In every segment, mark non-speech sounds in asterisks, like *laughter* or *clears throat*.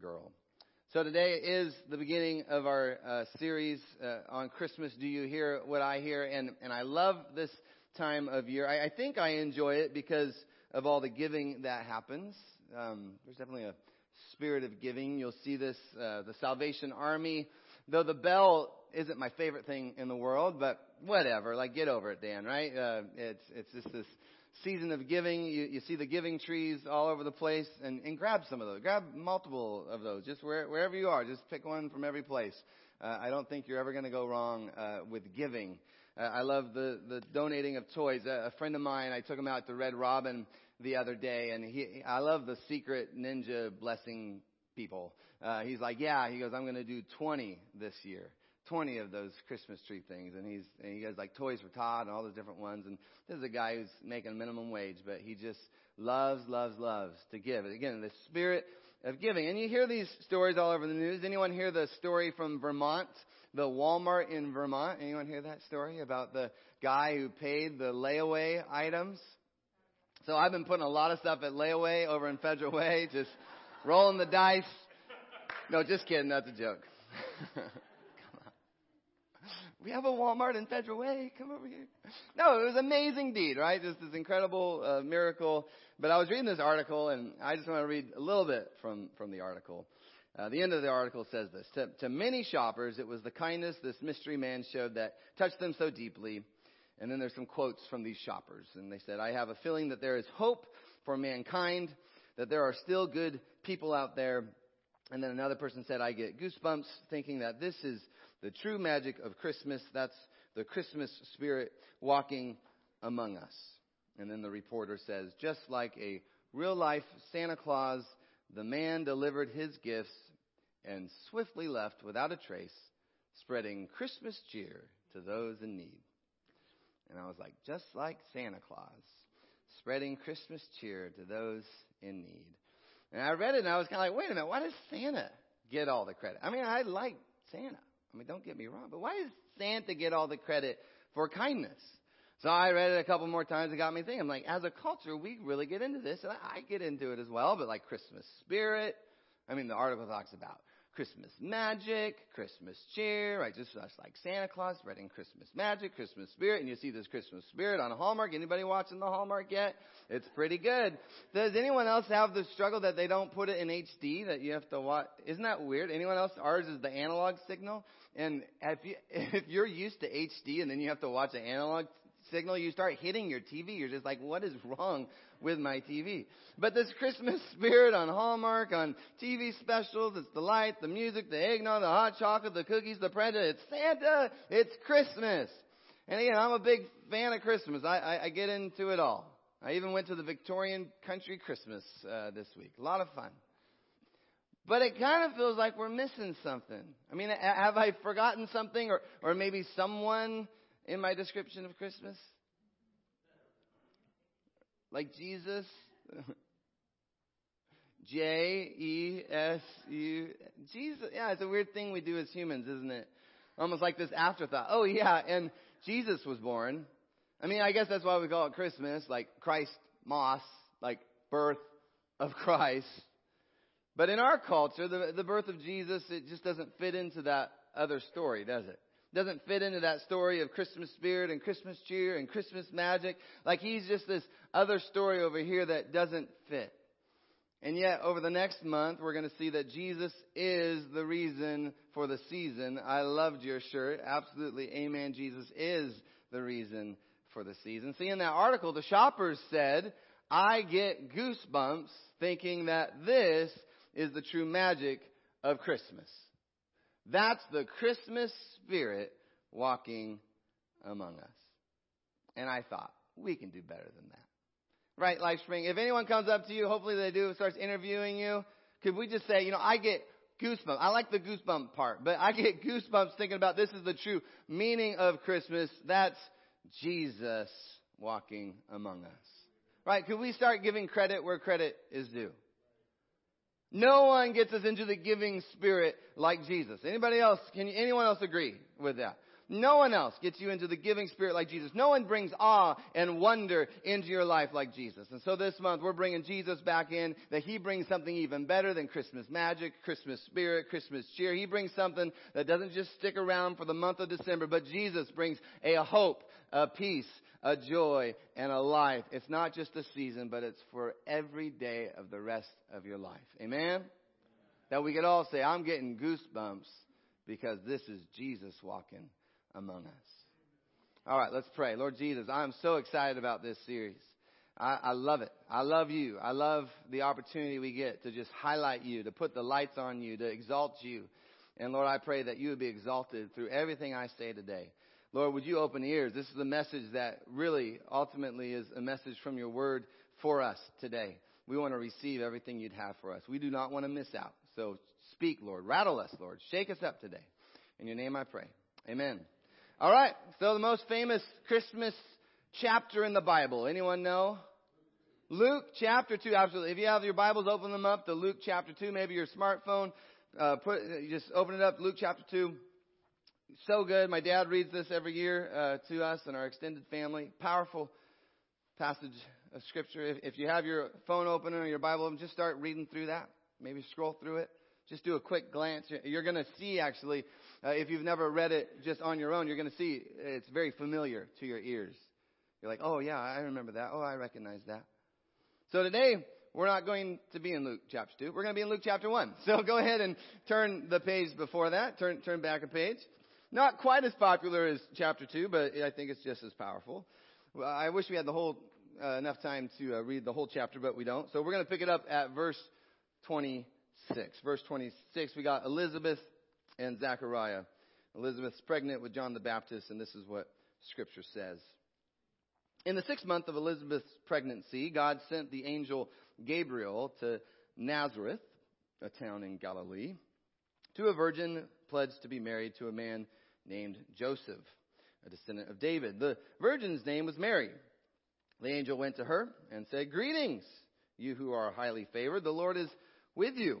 girl. So today is the beginning of our uh, series uh, on Christmas. Do you hear what I hear? And and I love this time of year. I, I think I enjoy it because of all the giving that happens. Um, there's definitely a spirit of giving. You'll see this uh, the Salvation Army. Though the bell isn't my favorite thing in the world, but whatever. Like get over it, Dan. Right? Uh, it's it's just this season of giving. You, you see the giving trees all over the place, and, and grab some of those. Grab multiple of those, just where, wherever you are. Just pick one from every place. Uh, I don't think you're ever going to go wrong uh, with giving. Uh, I love the the donating of toys. a friend of mine, I took him out to Red Robin the other day, and he, I love the secret ninja blessing people. Uh, he's like, yeah, he goes, I'm going to do 20 this year. 20 of those Christmas tree things, and he's and he has like Toys for Tots and all those different ones. And this is a guy who's making minimum wage, but he just loves, loves, loves to give. Again, the spirit of giving. And you hear these stories all over the news. Anyone hear the story from Vermont, the Walmart in Vermont? Anyone hear that story about the guy who paid the layaway items? So I've been putting a lot of stuff at layaway over in Federal Way, just rolling the dice. No, just kidding. That's a joke. *laughs* we have a Walmart in Federal Way. Come over here. No, it was an amazing deed, right? Just this incredible uh, miracle. But I was reading this article, and I just want to read a little bit from, from the article. Uh, the end of the article says this. To, to many shoppers, it was the kindness this mystery man showed that touched them so deeply. And then there's some quotes from these shoppers. And they said, I have a feeling that there is hope for mankind, that there are still good people out there. And then another person said, I get goosebumps thinking that this is the true magic of Christmas. That's the Christmas spirit walking among us. And then the reporter says, just like a real life Santa Claus, the man delivered his gifts and swiftly left without a trace, spreading Christmas cheer to those in need. And I was like, just like Santa Claus, spreading Christmas cheer to those in need. And I read it and I was kind of like, wait a minute, why does Santa get all the credit? I mean, I like Santa. I mean, don't get me wrong, but why does Santa get all the credit for kindness? So I read it a couple more times. It got me thinking. I'm like, as a culture, we really get into this, and I get into it as well. But like Christmas spirit, I mean, the article talks about Christmas magic, Christmas cheer, right? Just, just like Santa Claus spreading Christmas magic, Christmas spirit, and you see this Christmas spirit on Hallmark. Anybody watching the Hallmark yet? It's pretty good. Does anyone else have the struggle that they don't put it in HD that you have to watch? Isn't that weird? Anyone else? Ours is the analog signal, and if you *laughs* if you're used to HD and then you have to watch an analog signal, you start hitting your TV. You're just like, what is wrong with my TV? But this Christmas *laughs* spirit on Hallmark, on TV specials, it's the light, the music, the eggnog, the hot chocolate, the cookies, the present. It's Santa. It's Christmas. And again, I'm a big fan of Christmas. I, I, I get into it all. I even went to the Victorian Country Christmas uh, this week. A lot of fun. But it kind of feels like we're missing something. I mean, have I forgotten something or, or maybe someone in my description of Christmas? Like Jesus? *laughs* J E S U. Jesus. Yeah, it's a weird thing we do as humans, isn't it? Almost like this afterthought. Oh, yeah, and Jesus was born. I mean, I guess that's why we call it Christmas, like Christ Mass, like birth of Christ. But in our culture, the, the birth of Jesus, it just doesn't fit into that other story, does it? Doesn't fit into that story of Christmas spirit and Christmas cheer and Christmas magic. Like he's just this other story over here that doesn't fit. And yet, over the next month, we're going to see that Jesus is the reason for the season. I loved your shirt. Absolutely. Amen. Jesus is the reason for the season. See, in that article, the shoppers said, I get goosebumps thinking that this is the true magic of Christmas. That's the Christmas spirit walking among us. And I thought, we can do better than that. Right, LifeSpring? If anyone comes up to you, hopefully they do, starts interviewing you, could we just say, you know, I get goosebumps. I like the goosebump part, but I get *laughs* goosebumps thinking about this is the true meaning of Christmas. That's Jesus walking among us. Right? Could we start giving credit where credit is due? No one gets us into the giving spirit like Jesus. Anybody else? Can anyone else agree with that? No one else gets you into the giving spirit like Jesus. No one brings awe and wonder into your life like Jesus. And so this month we're bringing Jesus back in that he brings something even better than Christmas magic, Christmas spirit, Christmas cheer. He brings something that doesn't just stick around for the month of December, but Jesus brings a hope, a peace, a joy, and a life. It's not just a season, but it's for every day of the rest of your life. Amen? That we could all say, I'm getting goosebumps because this is Jesus walking among us. All right, let's pray. Lord Jesus, I'm so excited about this series. I, I, love it. I love you. I love the opportunity we get to just highlight you, to put the lights on you, to exalt you. And Lord, I pray that you would be exalted through everything I say today. Lord, would you open ears? This is a message that really ultimately is a message from your word for us today. We want to receive everything you'd have for us. We do not want to miss out. So speak, Lord. Rattle us, Lord. Shake us up today. In your name I pray. Amen. All right. So the most famous Christmas chapter in the Bible. Anyone know? Luke chapter 2. Absolutely. If you have your Bibles, open them up to Luke chapter 2. Maybe your smartphone. Uh, put, just open it up. Luke chapter 2 so good. My dad reads this every year uh, to us and our extended family. Powerful passage of scripture. If, if you have your phone open or your Bible open, just start reading through that. Maybe scroll through it. Just do a quick glance. You're going to see, actually, uh, if you've never read it just on your own, you're going to see it's very familiar to your ears. You're like, oh, yeah, I remember that. Oh, I recognize that. So today, we're not going to be in Luke chapter 2. We're going to be in Luke chapter 1. *laughs* So go ahead and turn the page before that. Turn, turn back a page. Not quite as popular as chapter 2, but I think it's just as powerful. I wish we had the whole, uh, enough time to uh, read the whole chapter, but we don't. So we're going to pick it up at verse 26. Verse 26, we got Elizabeth and Zachariah. Elizabeth's pregnant with John the Baptist, and this is what scripture says. In the sixth month of Elizabeth's pregnancy, God sent the angel Gabriel to Nazareth, a town in Galilee, to a virgin pledged to be married to a man named Joseph, a descendant of David. The virgin's name was Mary. The angel went to her and said, Greetings, you who are highly favored. The Lord is with you.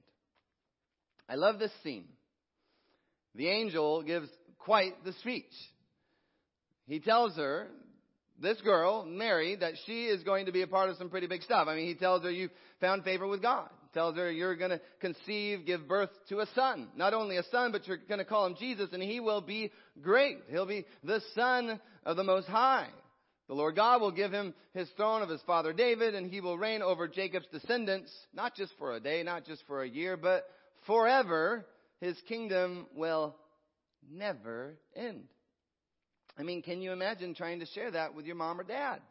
I love this scene. The angel gives quite the speech. He tells her, this girl, Mary, that she is going to be a part of some pretty big stuff. I mean, he tells her, you've found favor with God tells her you're going to conceive, give birth to a son. Not only a son, but you're going to call him Jesus and he will be great. He'll be the son of the Most High. The Lord God will give him his throne of his father David and he will reign over Jacob's descendants, not just for a day, not just for a year, but forever. His kingdom will never end. I mean, can you imagine trying to share that with your mom or dad?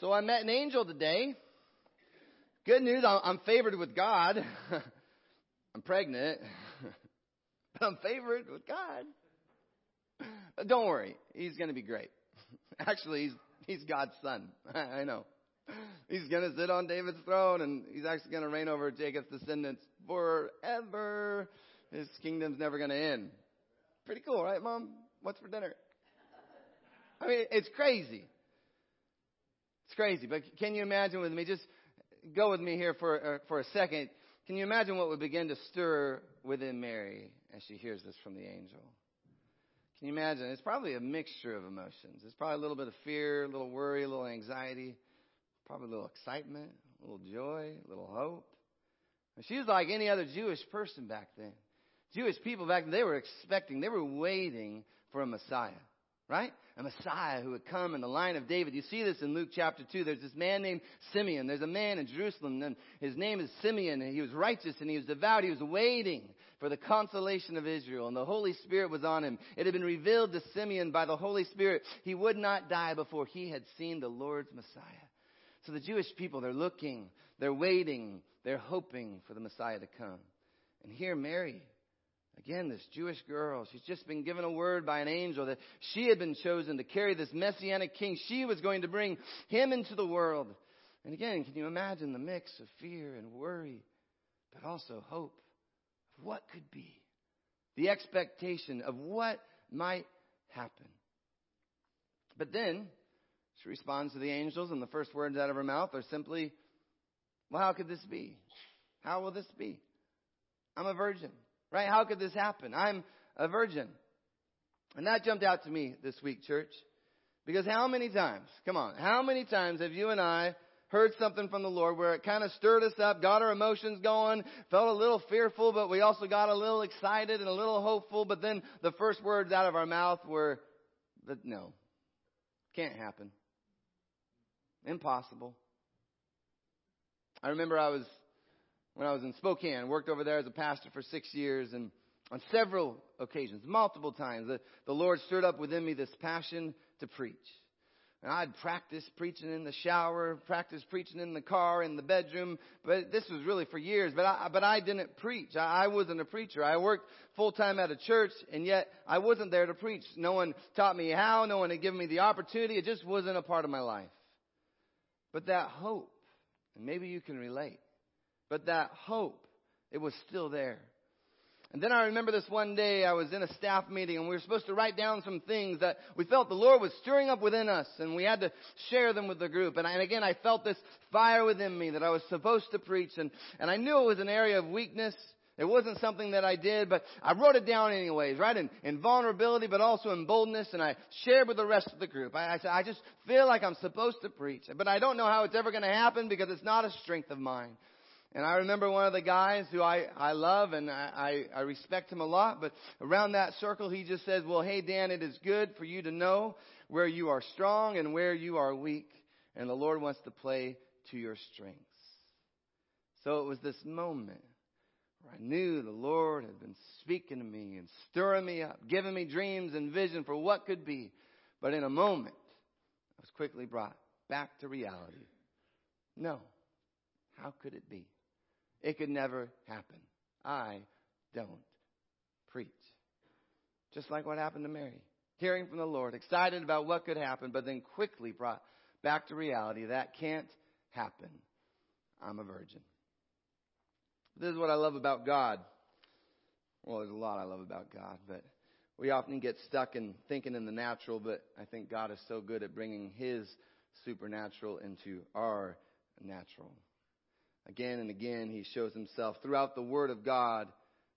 So I met an angel today Good news, I'm favored with God. *laughs* I'm pregnant, *laughs* but I'm favored with God. But don't worry, he's going to be great. *laughs* Actually, he's, he's God's son. I know. *clears throat* He's going to sit on David's throne and he's actually going to reign over Jacob's descendants forever. His kingdom's never going to end. Pretty cool, right, Mom? What's for dinner? I mean, it's crazy. It's crazy, but can you imagine with me just go with me here for, uh, for a second. Can you imagine what would begin to stir within Mary as she hears this from the angel? Can you imagine? It's probably a mixture of emotions. It's probably a little bit of fear, a little worry, a little anxiety, probably a little excitement, a little joy, a little hope. And she was like any other Jewish person back then. Jewish people back then, they were expecting, they were waiting for a Messiah right? A Messiah who would come in the line of David. You see this in Luke chapter 2. There's this man named Simeon. There's a man in Jerusalem, and his name is Simeon, and he was righteous and he was devout. He was waiting for the consolation of Israel, and the Holy Spirit was on him. It had been revealed to Simeon by the Holy Spirit. He would not die before he had seen the Lord's Messiah. So the Jewish people, they're looking, they're waiting, they're hoping for the Messiah to come. And here Mary, Again, this Jewish girl, she's just been given a word by an angel that she had been chosen to carry this messianic king. She was going to bring him into the world. And again, can you imagine the mix of fear and worry, but also hope of what could be? The expectation of what might happen. But then, she responds to the angels, and the first words out of her mouth are simply, Well, how could this be? How will this be? I'm a virgin. Right? How could this happen? I'm a virgin. And that jumped out to me this week, church. Because how many times, come on, how many times have you and I heard something from the Lord where it kind of stirred us up, got our emotions going, felt a little fearful, but we also got a little excited and a little hopeful, but then the first words out of our mouth were, but no, can't happen. Impossible. I remember I was when I was in Spokane. Worked over there as a pastor for six years, and on several occasions, multiple times, the, the Lord stirred up within me this passion to preach. And I'd practice preaching in the shower, practice preaching in the car, in the bedroom, but this was really for years. But I, but I didn't preach. I, I wasn't a preacher. I worked full time at a church, and yet I wasn't there to preach. No one taught me how. No one had given me the opportunity. It just wasn't a part of my life. But that hope, and maybe you can relate, but that hope, it was still there. And then I remember this one day I was in a staff meeting and we were supposed to write down some things that we felt the Lord was stirring up within us and we had to share them with the group. And, I, and again, I felt this fire within me that I was supposed to preach and, and I knew it was an area of weakness. It wasn't something that I did, but I wrote it down anyways, right? In, in vulnerability, but also in boldness, and I shared with the rest of the group. I, I said, I just feel like I'm supposed to preach, but I don't know how it's ever going to happen because it's not a strength of mine. And I remember one of the guys who I, I love and I, I, I respect him a lot, but around that circle he just says, well, hey Dan, it is good for you to know where you are strong and where you are weak. And the Lord wants to play to your strengths. So it was this moment I knew the Lord had been speaking to me and stirring me up, giving me dreams and vision for what could be. But in a moment, I was quickly brought back to reality. No. How could it be? It could never happen. I don't preach. Just like what happened to Mary. Hearing from the Lord, excited about what could happen, but then quickly brought back to reality. That can't happen. I'm a virgin. This is what I love about God. Well, there's a lot I love about God, but we often get stuck in thinking in the natural, but I think God is so good at bringing His supernatural into our natural. Again and again, he shows himself throughout the Word of God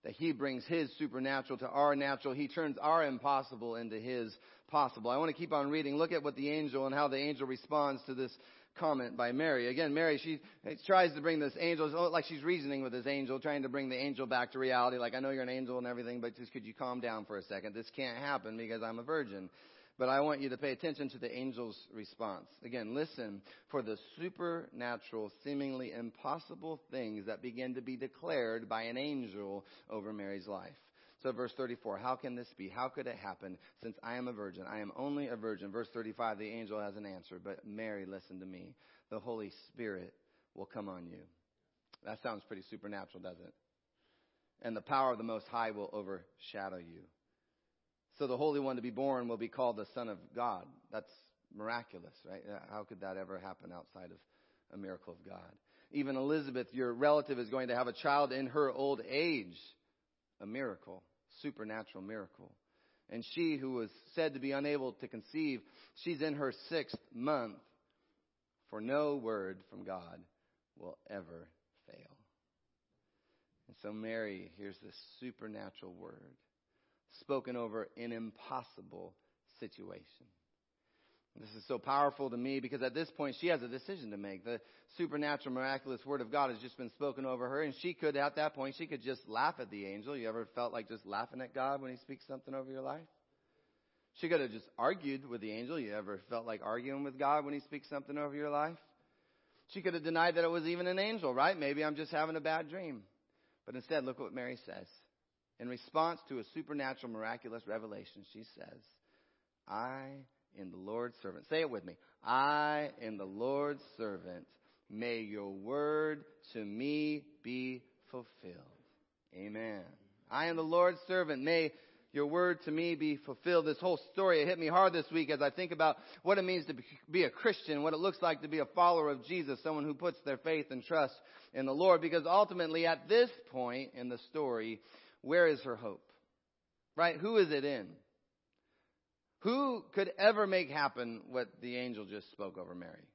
that he brings his supernatural to our natural. He turns our impossible into his possible. I want to keep on reading. Look at what the angel and how the angel responds to this comment by Mary. Again, Mary, she tries to bring this angel, oh, like she's reasoning with this angel, trying to bring the angel back to reality. Like, I know you're an angel and everything, but just could you calm down for a second? This can't happen because I'm a virgin. But I want you to pay attention to the angel's response. Again, listen for the supernatural, seemingly impossible things that begin to be declared by an angel over Mary's life. So verse 34, how can this be? How could it happen since I am a virgin? I am only a virgin. Verse 35, the angel has an answer, but Mary, listen to me. The Holy Spirit will come on you. That sounds pretty supernatural, doesn't it? And the power of the Most High will overshadow you. So the Holy One to be born will be called the Son of God. That's miraculous, right? Uh, how could that ever happen outside of a miracle of God? Even Elizabeth, your relative, is going to have a child in her old age. A miracle, supernatural miracle. And she, who was said to be unable to conceive, she's in her sixth month. For no word from God will ever fail. And so Mary hears this supernatural word spoken over an impossible situation. This is so powerful to me because at this point she has a decision to make. The supernatural, miraculous word of God has just been spoken over her, and she could, at that point, she could just laugh at the angel. You ever felt like just laughing at God when he speaks something over your life? She could have just argued with the angel. You ever felt like arguing with God when he speaks something over your life? She could have denied that it was even an angel, right? Maybe I'm just having a bad dream. But instead, look what Mary says. In response to a supernatural, miraculous revelation, she says, I am the Lord's servant. Say it with me. I am the Lord's servant. May your word to me be fulfilled. Amen. I am the Lord's servant. May your word to me be fulfilled. This whole story, it hit me hard this week as I think about what it means to be a Christian, what it looks like to be a follower of Jesus, someone who puts their faith and trust in the Lord. Because ultimately, at this point in the story, where is her hope? Right? Who is it in? Who could ever make happen what the angel just spoke over Mary?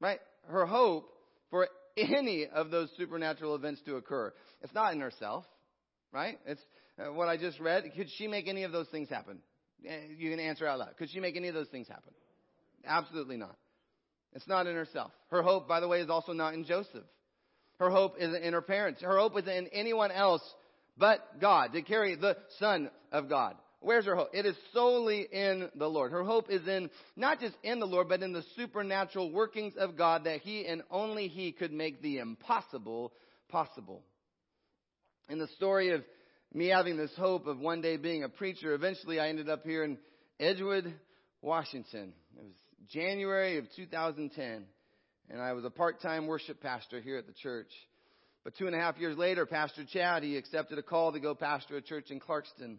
Right? Her hope for any of those supernatural events to occur. It's not in herself, right? It's uh, what I just read. Could she make any of those things happen? Eh, you can answer out loud. Could she make any of those things happen? Absolutely not. It's not in herself. Her hope, by the way, is also not in Joseph. Her hope isn't in her parents. Her hope isn't in anyone else but God, to carry the Son of God. Where's her hope? It is solely in the Lord. Her hope is in, not just in the Lord, but in the supernatural workings of God that He and only He could make the impossible possible. In the story of me having this hope of one day being a preacher, eventually I ended up here in Edgewood, Washington. It was January of 2010, and I was a part-time worship pastor here at the church. But two and a half years later, Pastor Chad, he accepted a call to go pastor a church in Clarkston.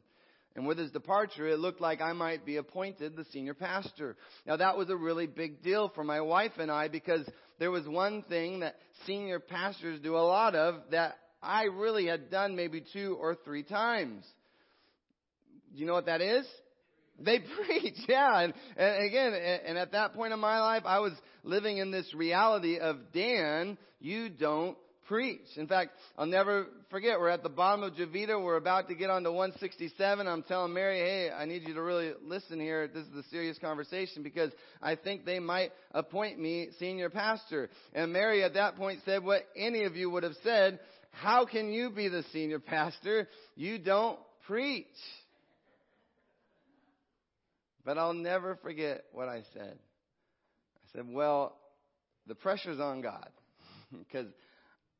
And with his departure, it looked like I might be appointed the senior pastor. Now that was a really big deal for my wife and I because there was one thing that senior pastors do a lot of that I really had done maybe two or three times. Do you know what that is? They *laughs* preach, yeah. And, and again, and at that point in my life, I was living in this reality of, Dan, you don't preach. In fact, I'll never forget, we're at the bottom of Jovita. We're about to get on to 167. I'm telling Mary, hey, I need you to really listen here. This is a serious conversation because I think they might appoint me senior pastor. And Mary at that point said what any of you would have said. How can you be the senior pastor? You don't preach. But I'll never forget what I said. I said, well, the pressure's on God *laughs* because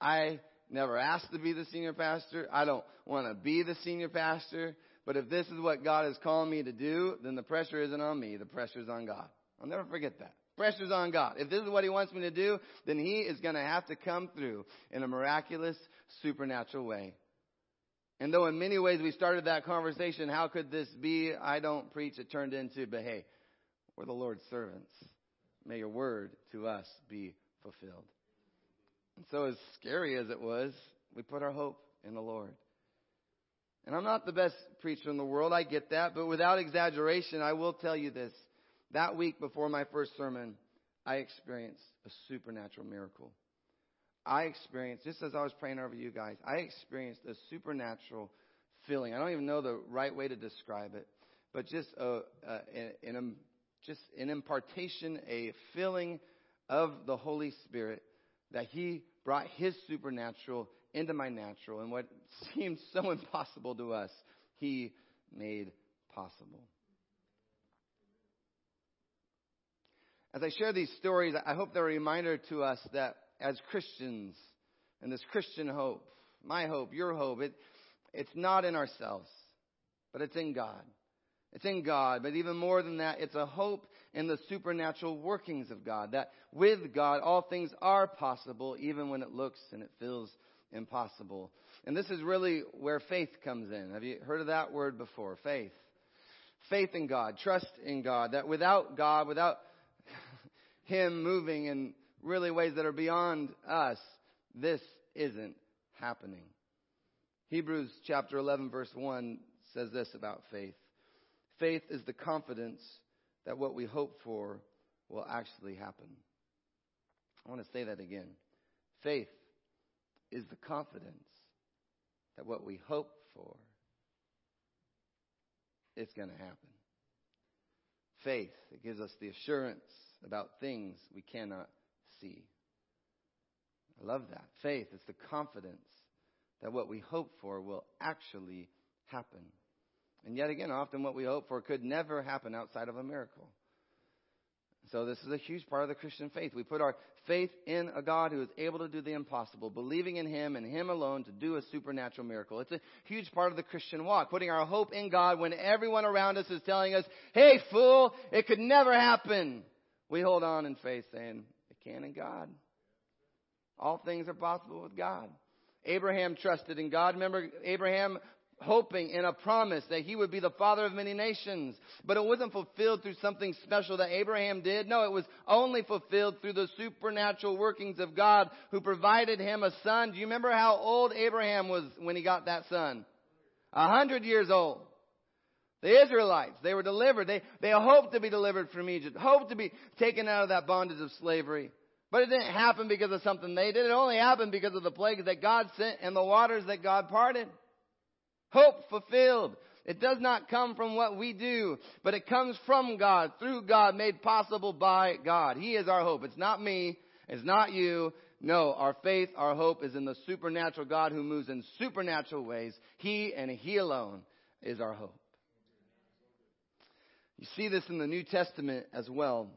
I never asked to be the senior pastor. I don't want to be the senior pastor. But if this is what God is calling me to do, then the pressure isn't on me. The pressure's on God. I'll never forget that. Pressure's on God. If this is what He wants me to do, then He is going to have to come through in a miraculous, supernatural way. And though in many ways we started that conversation, how could this be? I don't preach. It turned into, but hey, we're the Lord's servants. May your word to us be fulfilled. And so, as scary as it was, we put our hope in the Lord. And I'm not the best preacher in the world, I get that, but without exaggeration, I will tell you this. That week before my first sermon, I experienced a supernatural miracle. I experienced, just as I was praying over you guys, I experienced a supernatural feeling. I don't even know the right way to describe it, but just a, a, an, just an impartation, a feeling of the Holy Spirit that He brought His supernatural into my natural, and what *laughs* seemed so impossible to us, He made possible. As I share these stories, I hope they're a reminder to us that as Christians, and this Christian hope, my hope, your hope, it, it's not in ourselves, but it's in God. It's in God, but even more than that, it's a hope in the supernatural workings of God. That with God, all things are possible, even when it looks and it feels impossible. And this is really where faith comes in. Have you heard of that word before? Faith. Faith in God, trust in God. That without God, without *laughs* Him moving in really ways that are beyond us, this isn't happening. Hebrews chapter 11 verse 1 says this about faith. Faith is the confidence that what we hope for will actually happen. I want to say that again. Faith is the confidence that what we hope for is going to happen. Faith, it gives us the assurance about things we cannot see. I love that. Faith is the confidence that what we hope for will actually happen. And yet again, often what we hope for could never happen outside of a miracle. So this is a huge part of the Christian faith. We put our faith in a God who is able to do the impossible, believing in Him and Him alone to do a supernatural miracle. It's a huge part of the Christian walk, putting our hope in God when everyone around us is telling us, hey fool, it could never happen. We hold on in faith saying, it can in God. All things are possible with God. Abraham trusted in God. Remember, Abraham hoping in a promise that he would be the father of many nations. But it wasn't fulfilled through something special that Abraham did. No, it was only fulfilled through the supernatural workings of God who provided him a son. Do you remember how old Abraham was when he got that son? A hundred years old. The Israelites, they were delivered. They, they hoped to be delivered from Egypt, hoped to be taken out of that bondage of slavery. But it didn't happen because of something they did. It only happened because of the plagues that God sent and the waters that God parted. Hope fulfilled. It does not come from what we do, but it comes from God, through God, made possible by God. He is our hope. It's not me. It's not you. No, our faith, our hope is in the supernatural God who moves in supernatural ways. He and He alone is our hope. You see this in the New Testament as well.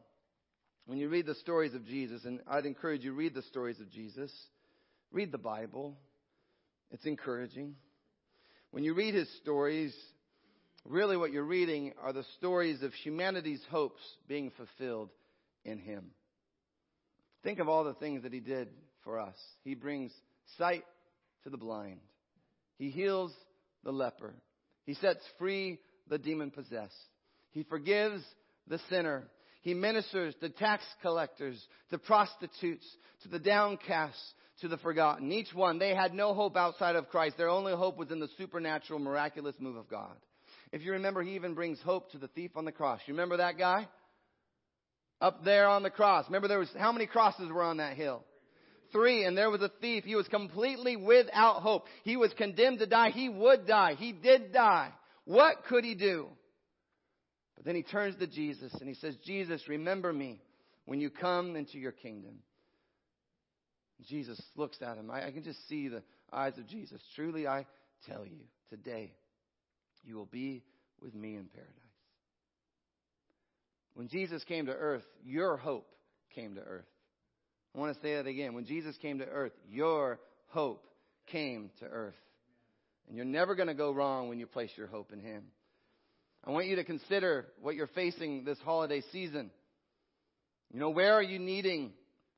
When you read the stories of Jesus, and I'd encourage you read the stories of Jesus. Read the Bible. It's encouraging. When you read his stories, really what you're reading are the stories of humanity's hopes being fulfilled in him. Think of all the things that he did for us. He brings sight to the blind. He heals the leper. He sets free the demon possessed. He forgives the sinner. He ministers to tax collectors, to prostitutes, to the downcast, to the forgotten. Each one, they had no hope outside of Christ. Their only hope was in the supernatural, miraculous move of God. If you remember, he even brings hope to the thief on the cross. You remember that guy? Up there on the cross. Remember there was, how many crosses were on that hill? Three, and there was a thief. He was completely without hope. He was condemned to die. He would die. He did die. What could he do? But then he turns to Jesus and he says, Jesus, remember me when you come into your kingdom. Jesus looks at him. I, I can just see the eyes of Jesus. Truly, I tell you, today you will be with me in paradise. When Jesus came to earth, your hope came to earth. I want to say that again. When Jesus came to earth, your hope came to earth. And you're never going to go wrong when you place your hope in Him. I want you to consider what you're facing this holiday season. You know, where are you needing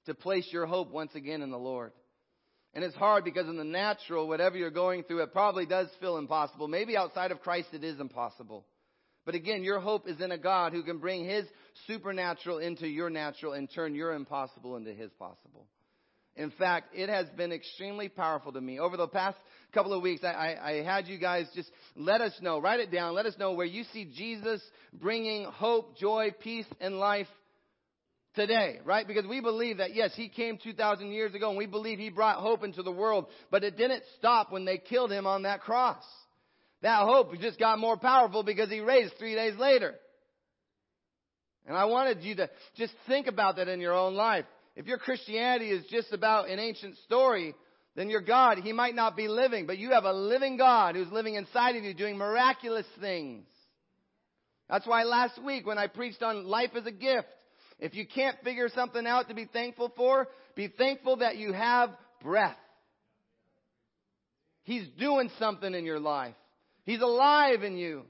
to place your hope once again in the Lord. And it's hard because in the natural, whatever you're going through, it probably does feel impossible. Maybe outside of Christ it is impossible. But again, your hope is in a God who can bring His supernatural into your natural and turn your impossible into His possible. In fact, it has been extremely powerful to me. Over the past couple of weeks, I, I, I, had you guys just let us know, write it down, let us know where you see Jesus bringing hope, joy, peace, and life today, right? Because we believe that, yes, he came 2,000 years ago and we believe he brought hope into the world, but it didn't stop when they killed him on that cross. That hope just got more powerful because he raised three days later. And I wanted you to just think about that in your own life. If your Christianity is just about an ancient story, then your God, he might not be living, but you have a living God who's living inside of you doing miraculous things. That's why last week when I preached on life as a gift, if you can't figure something out to be thankful for, be thankful that you have breath. He's doing something in your life. He's alive in you.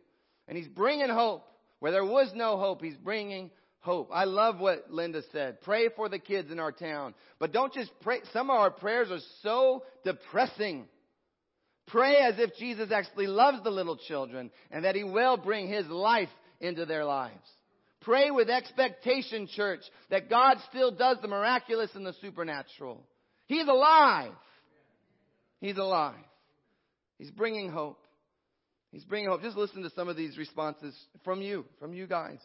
And He's bringing hope. Where there was no hope, He's bringing hope. I love what Linda said. Pray for the kids in our town. But don't just pray. Some of our prayers are so depressing. Pray as if Jesus actually loves the little children and that He will bring His life into their lives. Pray with expectation, church, that God still does the miraculous and the supernatural. He's alive. He's alive. He's bringing hope. He's bringing hope. Just listen to some of these responses from you, from you guys.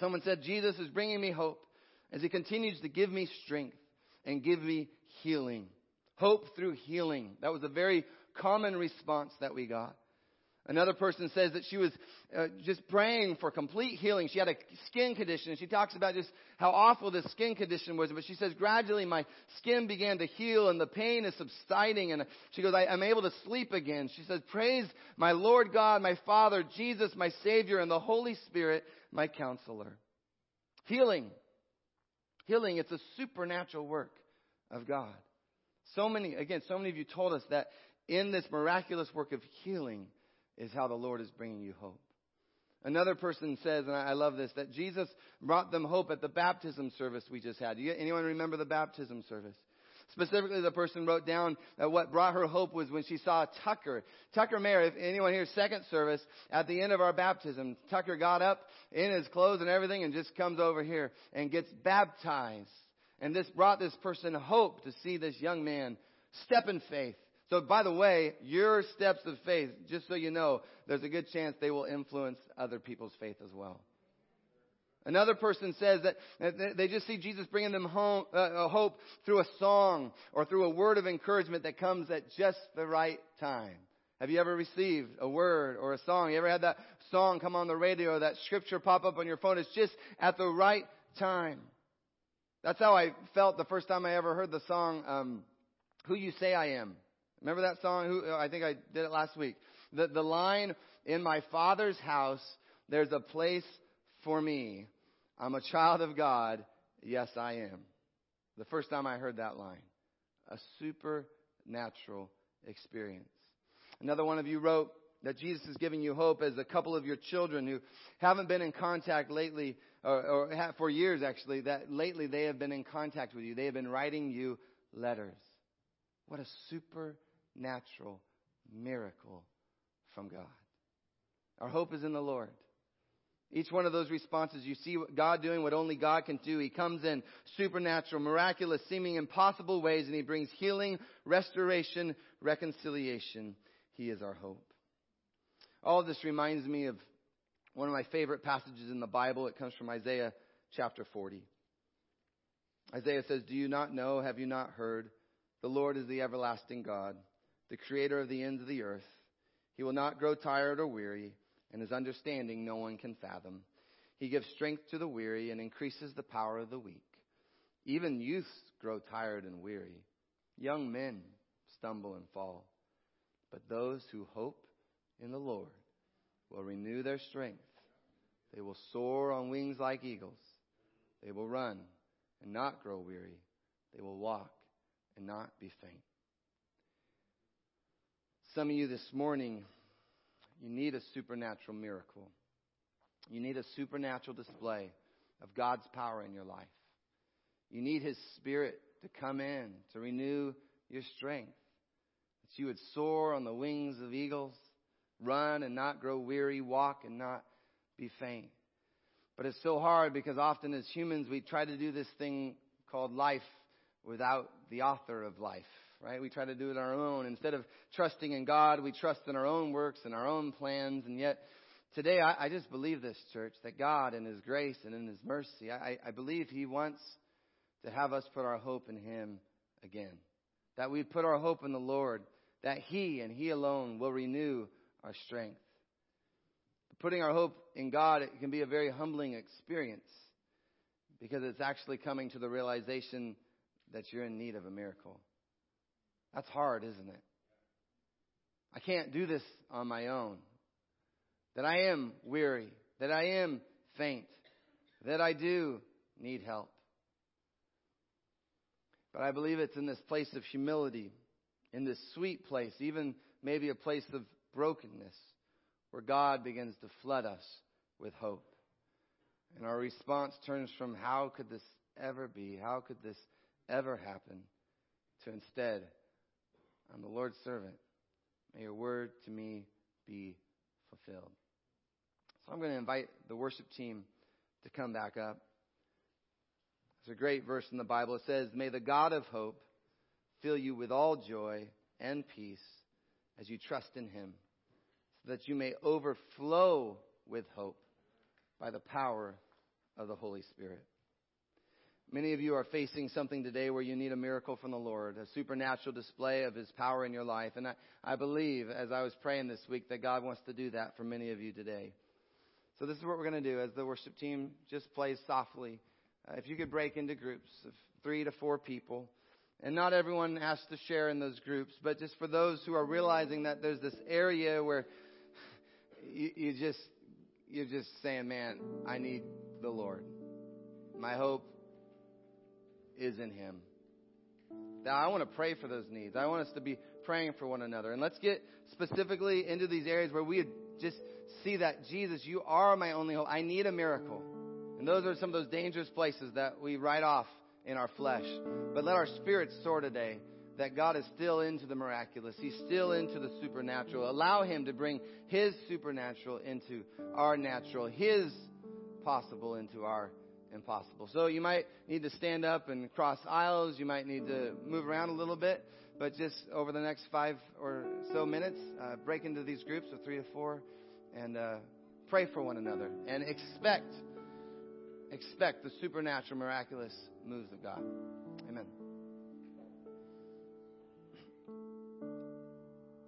Someone said, Jesus is bringing me hope as he continues to give me strength and give me healing. Hope through healing. That was a very common response that we got. Another person says that she was uh, just praying for complete healing. She had a skin condition. She talks about just how awful this skin condition was. But she says, gradually my skin began to heal and the pain is subsiding. And she goes, I, I'm able to sleep again. She says, praise my Lord God, my Father, Jesus, my Savior, and the Holy Spirit, my counselor. Healing. Healing, it's a supernatural work of God. So many, again, so many of you told us that in this miraculous work of healing, is how the Lord is bringing you hope. Another person says, and I love this, that Jesus brought them hope at the baptism service we just had. Anyone remember the baptism service? Specifically, the person wrote down that what brought her hope was when she saw Tucker. Tucker Mayer, if anyone here, second service, at the end of our baptism, Tucker got up in his clothes and everything and just comes over here and gets baptized. And this brought this person hope to see this young man step in faith. So by the way, your steps of faith, just so you know, there's a good chance they will influence other people's faith as well. Another person says that they just see Jesus bringing them home, uh, hope through a song or through a word of encouragement that comes at just the right time. Have you ever received a word or a song? You ever had that song come on the radio or that scripture pop up on your phone? It's just at the right time. That's how I felt the first time I ever heard the song, um, Who You Say I Am. Remember that song? Who, I think I did it last week. The, the line, In my Father's house, there's a place for me. I'm a child of God. Yes, I am. The first time I heard that line. A supernatural experience. Another one of you wrote that Jesus is giving you hope as a couple of your children who haven't been in contact lately, or, or for years actually, that lately they have been in contact with you. They have been writing you letters. What a supernatural miracle from God. Our hope is in the Lord. Each one of those responses, you see God doing what only God can do. He comes in supernatural, miraculous, seeming impossible ways, and He brings healing, restoration, reconciliation. He is our hope. All of this reminds me of one of my favorite passages in the Bible. It comes from Isaiah chapter 40. Isaiah says, Do you not know? Have you not heard? The Lord is the everlasting God, the creator of the ends of the earth. He will not grow tired or weary and his understanding no one can fathom. He gives strength to the weary and increases the power of the weak. Even youths grow tired and weary. Young men stumble and fall. But those who hope in the Lord will renew their strength. They will soar on wings like eagles. They will run and not grow weary. They will walk and not be faint. Some of you this morning you need a supernatural miracle. You need a supernatural display of God's power in your life. You need His Spirit to come in to renew your strength. That you would soar on the wings of eagles, run and not grow weary, walk and not be faint. But it's so hard because often as humans we try to do this thing called life without the author of life right? We try to do it on our own. Instead of trusting in God, we trust in our own works and our own plans. And yet, today, I, I just believe this, church, that God, in His grace and in His mercy, I, I believe He wants to have us put our hope in Him again. That we put our hope in the Lord, that He and He alone will renew our strength. Putting our hope in God, it can be a very humbling experience because it's actually coming to the realization that you're in need of a miracle. That's hard, isn't it? I can't do this on my own. That I am weary. That I am faint. That I do need help. But I believe it's in this place of humility, in this sweet place, even maybe a place of brokenness, where God begins to flood us with hope. And our response turns from how could this ever be? How could this ever happen? To instead, I'm the Lord's servant. May your word to me be fulfilled. So I'm going to invite the worship team to come back up. There's a great verse in the Bible. It says, May the God of hope fill you with all joy and peace as you trust in him, so that you may overflow with hope by the power of the Holy Spirit. Many of you are facing something today where you need a miracle from the Lord, a supernatural display of His power in your life. And I, I believe, as I was praying this week, that God wants to do that for many of you today. So this is what we're going to do as the worship team just plays softly. Uh, if you could break into groups of three to four people. And not everyone has to share in those groups, but just for those who are realizing that there's this area where *sighs* you, you just, you're just saying, man, I need the Lord. My hope is in Him. Now, I want to pray for those needs. I want us to be praying for one another. And let's get specifically into these areas where we just see that Jesus, you are my only hope. I need a miracle. And those are some of those dangerous places that we write off in our flesh. But let our spirits soar today that God is still into the miraculous. He's still into the supernatural. Allow Him to bring His supernatural into our natural, His possible into our impossible. So you might need to stand up and cross aisles. You might need to move around a little bit. But just over the next five or so minutes, uh, break into these groups of three to four and uh, pray for one another and expect, expect the supernatural, miraculous moves of God. Amen.